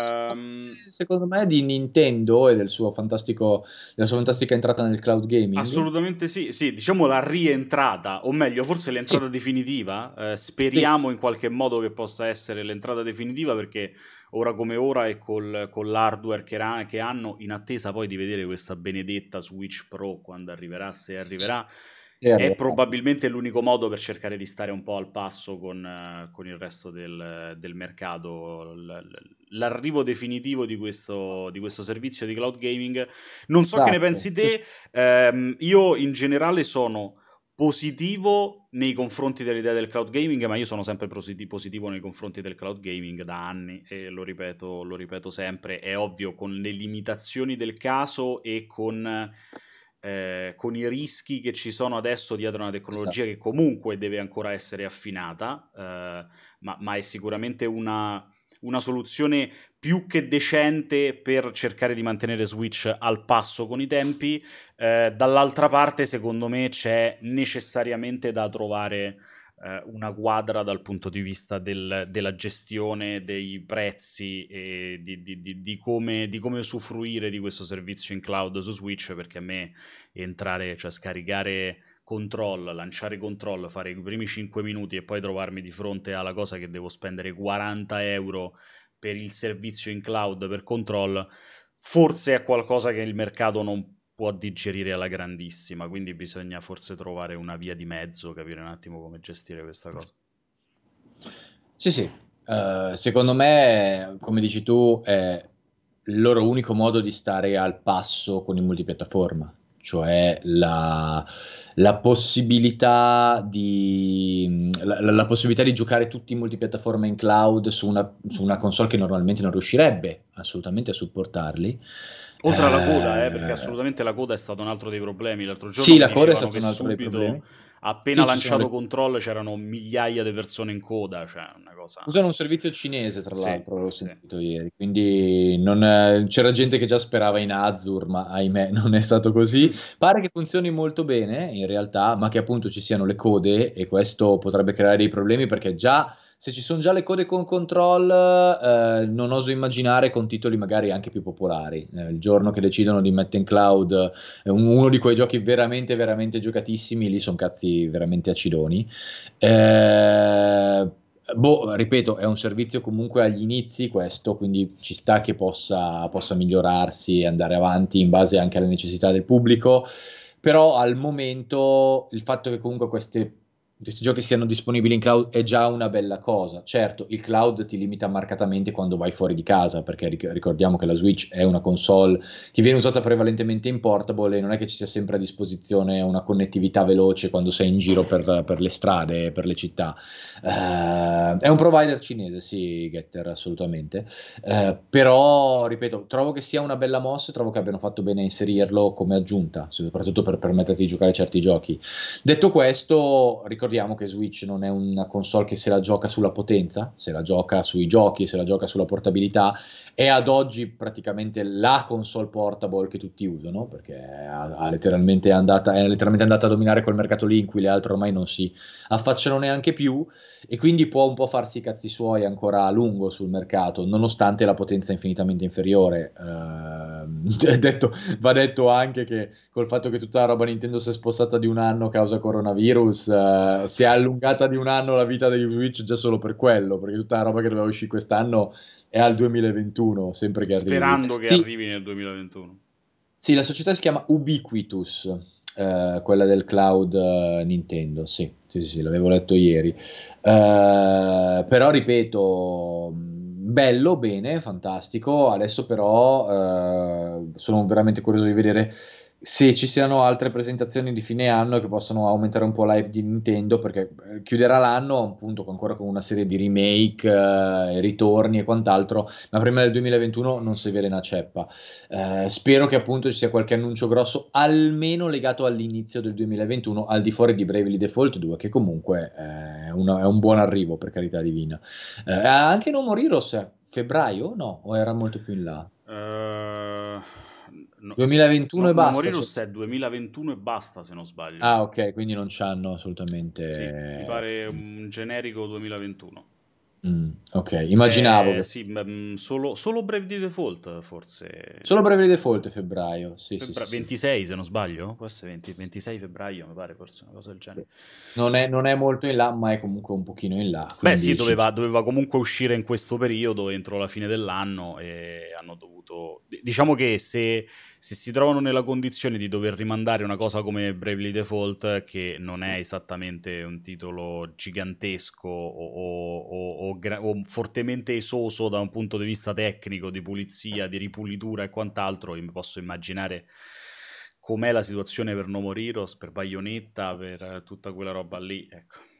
secondo me di Nintendo e del suo fantastico, della sua fantastica entrata nel cloud gaming? Assolutamente sì, sì, diciamo la rientrata, o meglio, forse l'entrata sì. definitiva. Eh, speriamo sì. in qualche modo che possa essere l'entrata definitiva perché ora come ora e col, con l'hardware che, ra- che hanno, in attesa poi di vedere questa benedetta Switch Pro quando arriverà, se arriverà. Sì è probabilmente l'unico modo per cercare di stare un po' al passo con, uh, con il resto del, del mercato. L'arrivo definitivo di questo, di questo, servizio di cloud gaming. Non so esatto. che ne pensi te, ehm, io in generale sono positivo nei confronti dell'idea del cloud gaming, ma io sono sempre positivo nei confronti del cloud gaming da anni e lo ripeto, lo ripeto sempre. È ovvio con le limitazioni del caso e con eh, con i rischi che ci sono adesso dietro una tecnologia esatto. che comunque deve ancora essere affinata, eh, ma, ma, è sicuramente una, una, soluzione più che decente per cercare di mantenere Switch al passo con i tempi. Eh, dall'altra parte, secondo me, c'è necessariamente da trovare eh, una quadra dal punto di vista del, della gestione dei prezzi e di, di, di, di, come, di come usufruire di questo servizio in cloud su Switch, perché a me entrare, cioè scaricare control, lanciare control, fare i primi 5 minuti e poi trovarmi di fronte alla cosa che devo spendere 40 euro per il servizio in cloud per control, forse è qualcosa che il mercato non può digerire alla grandissima, quindi bisogna forse trovare una via di mezzo, capire un attimo come gestire questa cosa. Sì, sì, uh, secondo me, come dici tu, è il loro unico modo di stare al passo con il multipiattaforma, cioè la, la, possibilità di, la, la, possibilità di giocare tutti in multipiattaforma in cloud su una, su una console che normalmente non riuscirebbe assolutamente a supportarli. Oltre alla coda, eh, perché eh. assolutamente la coda è stato un altro dei problemi. L'altro giorno sì, la coda è stato un altro dei problemi. Appena sì, lanciato le... Control c'erano migliaia di persone in coda, cioè una cosa... Usano un servizio cinese, tra l'altro, sì, l'ho sentito sì. ieri, quindi non, eh, c'era gente che già sperava in Azure, ma ahimè non è stato così. Pare che funzioni molto bene, in realtà, ma che appunto ci siano le code e questo potrebbe creare dei problemi perché già se ci sono già le code con control, eh, non oso immaginare con titoli magari anche più popolari. Eh, il giorno che decidono di mettere in cloud eh, uno di quei giochi veramente, veramente giocatissimi, lì sono cazzi veramente acidoni. Eh, boh, ripeto, è un servizio comunque agli inizi questo, quindi ci sta che possa, possa migliorarsi e andare avanti in base anche alle necessità del pubblico. Però al momento il fatto che comunque queste questi giochi siano disponibili in cloud è già una bella cosa. Certo, il cloud ti limita marcatamente quando vai fuori di casa, perché ricordiamo che la Switch è una console che viene usata prevalentemente in portable e non è che ci sia sempre a disposizione una connettività veloce quando sei in giro per, per le strade, per le città. Uh, è un provider cinese, sì, Getter, assolutamente. Uh, però, ripeto, trovo che sia una bella mossa e trovo che abbiano fatto bene a inserirlo come aggiunta, soprattutto per permetterti di giocare certi giochi. Detto questo, ricordiamo ricordiamo che Switch non è una console che se la gioca sulla potenza, se la gioca sui giochi, se la gioca sulla portabilità, è ad oggi praticamente la console portable che tutti usano, perché ha, ha letteralmente andata, è letteralmente andata a dominare quel mercato lì in cui le altre ormai non si affacciano neanche più e quindi può un po' farsi i cazzi suoi ancora a lungo sul mercato, nonostante la potenza infinitamente inferiore. Eh, detto, va detto anche che col fatto che tutta la roba Nintendo si è spostata di un anno causa coronavirus, eh, si è allungata di un anno la vita dei Switch già solo per quello, perché tutta la roba che doveva uscire quest'anno è al 2021, sempre che arrivi. Sperando che sì. arrivi nel 2021. Sì, la società si chiama Ubiquitous, eh, quella del cloud uh, Nintendo, sì, sì, sì, l'avevo letto ieri. Uh, però ripeto, bello, bene, fantastico. Adesso però uh, sono veramente curioso di vedere se ci siano altre presentazioni di fine anno che possano aumentare un po' l'hype di Nintendo, perché eh, chiuderà l'anno appunto ancora con una serie di remake, eh, ritorni e quant'altro, ma prima del 2021 non si vede una ceppa. Eh, spero che appunto ci sia qualche annuncio grosso, almeno legato all'inizio del 2021, al di fuori di Bravely Default 2, che comunque è, una, è un buon arrivo, per carità divina. Eh, anche No More Heroes, febbraio? No, o era molto più in là? Uh... No, 2021 no, e basta. Morirus cioè... è 2021 e basta, se non sbaglio. Ah, ok, quindi non c'hanno assolutamente. Sì, mi pare un generico 2021. Mm, ok, immaginavo Eh, che... sì, mm, solo, solo Brave di Default forse. Solo Bravely Default febbraio, sì, sì, Febbra- sì, sì. 26 se non sbaglio, essere 20 26 febbraio mi pare, forse una cosa del genere. Non è, non è molto in là, ma è comunque un pochino in là. Beh sì, doveva, doveva comunque uscire in questo periodo, entro la fine dell'anno, e hanno dovuto... Diciamo che se, se si trovano nella condizione di dover rimandare una cosa come Bravely Default, che non è esattamente un titolo gigantesco o, o- o- o fortemente esoso da un punto di vista tecnico, di pulizia, di ripulitura e quant'altro, io mi posso immaginare com'è la situazione per No More Heroes, per Bayonetta, per tutta quella roba lì, ecco.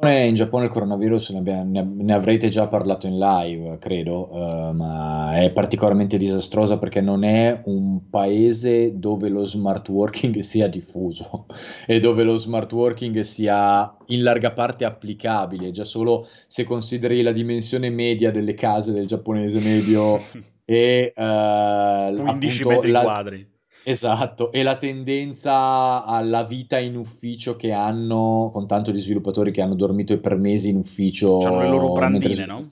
Giappone- In Giappone il coronavirus ne, abbia- ne- avrete già parlato in live, credo, eh, ma è particolarmente disastrosa perché non è un paese dove lo smart working sia diffuso e dove lo smart working sia in larga parte applicabile, già solo se consideri la dimensione media delle case del giapponese medio e eh, 15 appunto metri la- quadri. Esatto, e la tendenza alla vita in ufficio che hanno, con tanto di sviluppatori che hanno dormito per mesi in ufficio. C'hanno le loro brandine, no?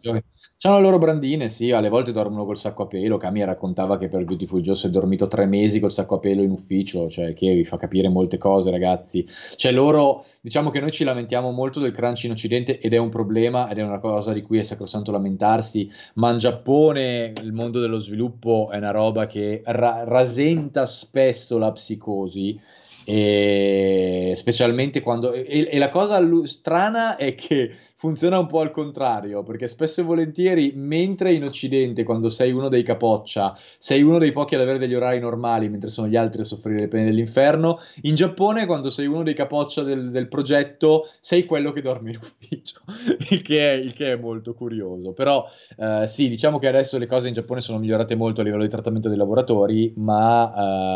C'hanno le loro brandine, sì, alle volte dormono col sacco a pelo. Kami raccontava che per Beautiful Joe si è dormito tre mesi col sacco a pelo in ufficio, cioè che vi fa capire molte cose, ragazzi. Cioè loro, diciamo che noi ci lamentiamo molto del crunch in Occidente ed è un problema ed è una cosa di cui è sacrosanto lamentarsi, ma in Giappone il mondo dello sviluppo è una roba che ra- rasenta spesso la psicosi e specialmente quando e, e la cosa strana è che funziona un po' al contrario perché spesso e volentieri mentre in Occidente quando sei uno dei capoccia sei uno dei pochi ad avere degli orari normali mentre sono gli altri a soffrire le pene dell'inferno in Giappone quando sei uno dei capoccia del, del progetto sei quello che dorme in ufficio il che è, il che è molto curioso. Però eh, sì, diciamo che adesso le cose in Giappone sono migliorate molto a livello di trattamento dei lavoratori, ma, eh,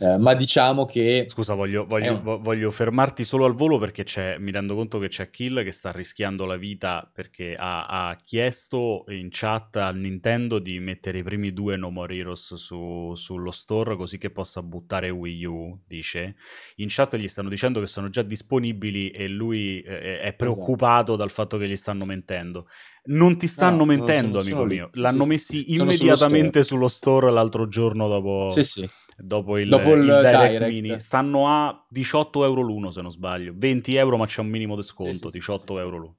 eh, ma diciamo che Scusa, voglio, voglio- un- vo- voglio fermarti solo al volo perché c'è, mi rendo conto che c'è Kill che sta rischiando la vita perché ha, ha chiesto in chat al Nintendo di mettere i primi due No More Heroes su- sullo store così che possa buttare Wii U, dice. In chat gli stanno dicendo che sono già disponibili e lui eh, è esatto. preoccupato dal fatto che gli stanno mentendo. Non ti No, stanno no, mentendo, sono, amico sono mio. L'hanno sì, messi sono sullo store. immediatamente sullo store l'altro giorno dopo, Sì, sì. dopo il, Dopo il il Direct direct. Mini. Stanno a 18 euro l'uno, se non sbaglio. 20 euro, ma c'è un minimo di sconto. sì, sì, sì, 18 sì. euro l'uno.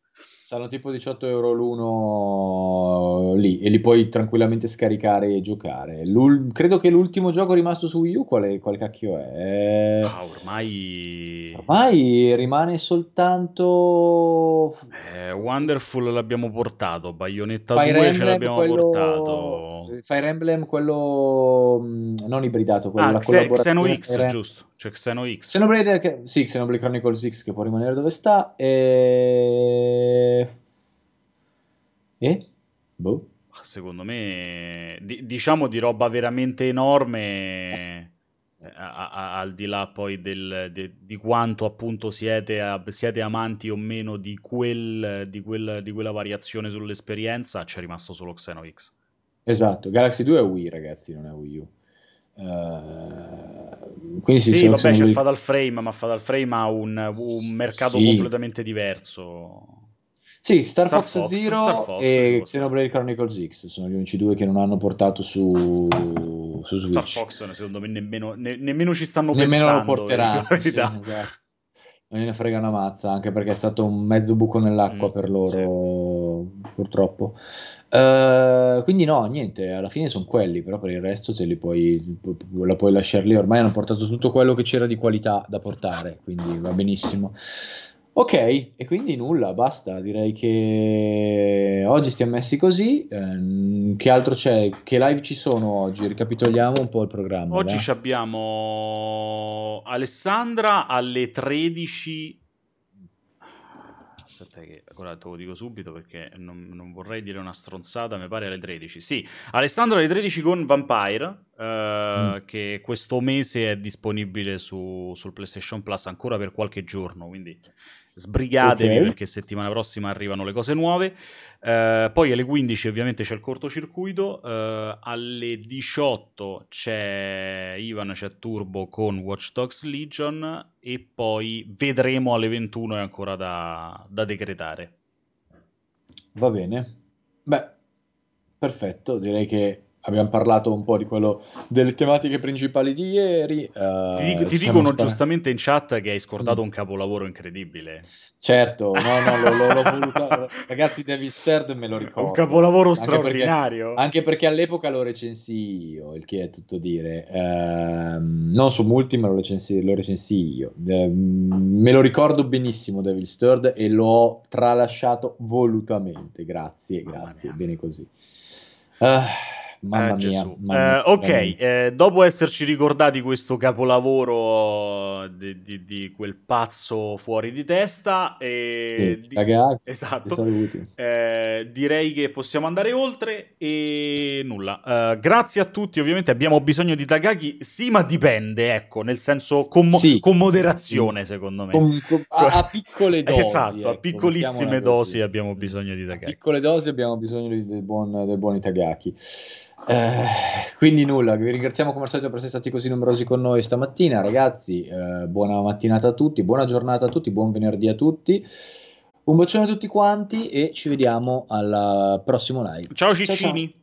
Saranno tipo 18 euro l'uno lì e li puoi tranquillamente scaricare e giocare. L'ul- credo che l'ultimo gioco rimasto su Wii U, quale, quale cacchio è? Ah, ormai... Ormai rimane soltanto Eh, Wonderful l'abbiamo portato. Bayonetta Fire 2 ce Emblem, l'abbiamo quello... portato. Fire Emblem, quello mh, non ibridato, quello, Ah, la Xe- Xeno X, Em- giusto. C'è Xeno X. Xenoblade, sì, Xenoblade Chronicles X che può rimanere dove sta e... E? Boh. Secondo me, di- diciamo di roba veramente enorme, eh, a- a- al di là poi del- de- di quanto appunto siete, a- siete amanti o meno di, quel, di, quel- di quella variazione sull'esperienza, c'è rimasto solo Xeno X. Esatto, Galaxy 2 è Wii ragazzi, non è Wii U. Eh, quindi sì, Sì, vabbè, c'è. Fatal Frame, ma Fatal Frame ha un, un mercato Sì, completamente diverso. Sì, Star Star Fox Fox, Zero Star Fox e. Xenoblade Chronicles X sono gli unici due che non hanno portato su, su Star Switch. Fox, secondo me, nemmeno, ne- nemmeno ci stanno Nemmeno lo pensando, dico la porteranno, sì, esatto. Non gliene frega una mazza, anche perché è stato un mezzo buco nell'acqua Mm, per sì. loro, purtroppo. Eh, quindi no, niente, alla fine sono quelli, però per il resto te li puoi, pu- pu- la puoi lasciare lì. Ormai hanno portato tutto quello che c'era di qualità da portare, quindi va benissimo. Ok, e quindi nulla, basta. Direi che oggi stiamo messi così. Ehm, che altro c'è? Che live ci sono oggi? Ricapitoliamo un po' il programma, Oggi abbiamo Alessandra alle 13. Aspetta, che ora te lo dico subito perché non, non vorrei dire una stronzata. Mi pare alle 13. Sì, Alessandra alle 13 con Vampire. eh, Mm. che questo mese è disponibile su, sul PlayStation Plus ancora per qualche giorno. Quindi sbrigatevi Ok. perché settimana prossima arrivano le cose nuove. Eh, poi alle 15 ovviamente c'è il cortocircuito, eh, alle 18 c'è Ivan, c'è Turbo con Watch Dogs Legion e poi vedremo alle 21 è ancora da, da decretare. Va bene. Beh, perfetto, direi che abbiamo parlato un po' di quello delle tematiche principali di ieri. Uh, ti, dico, ti dicono spara... giustamente in chat che hai scordato mm. un capolavoro incredibile. Certo, no, no, lo, lo, l'ho voluto. Ragazzi, David Stern me lo ricordo. Un capolavoro anche straordinario. Perché, anche perché all'epoca lo recensì io, il che è tutto dire. Uh, non su multi, ma lo recensì, lo recensì io. Uh, me lo ricordo benissimo, David Stern, e l'ho tralasciato volutamente. Grazie, grazie, bene così. Uh, Mamma eh, mia. Mamma eh, ok, eh, dopo esserci ricordati questo capolavoro di, di, di, quel pazzo fuori di testa, sì, di... Cagà, esatto, eh, direi che possiamo andare oltre e nulla. Uh, grazie a tutti, ovviamente abbiamo bisogno di Tagaki, sì, ma dipende, ecco, nel senso con, mo- sì. con moderazione, secondo me. Con, con, a, a, piccole dosi. esatto, ecco, a piccolissime dosi abbiamo bisogno di Tagaki. A piccole dosi abbiamo bisogno del buon, del buon Itagaki. Eh, quindi nulla, vi ringraziamo come al solito per essere stati così numerosi con noi stamattina, ragazzi. Eh, buona mattinata a tutti, buona giornata a tutti, buon venerdì a tutti. Un bacione a tutti quanti e ci vediamo al prossimo live. Ciao Ciccini. Ciao, ciao.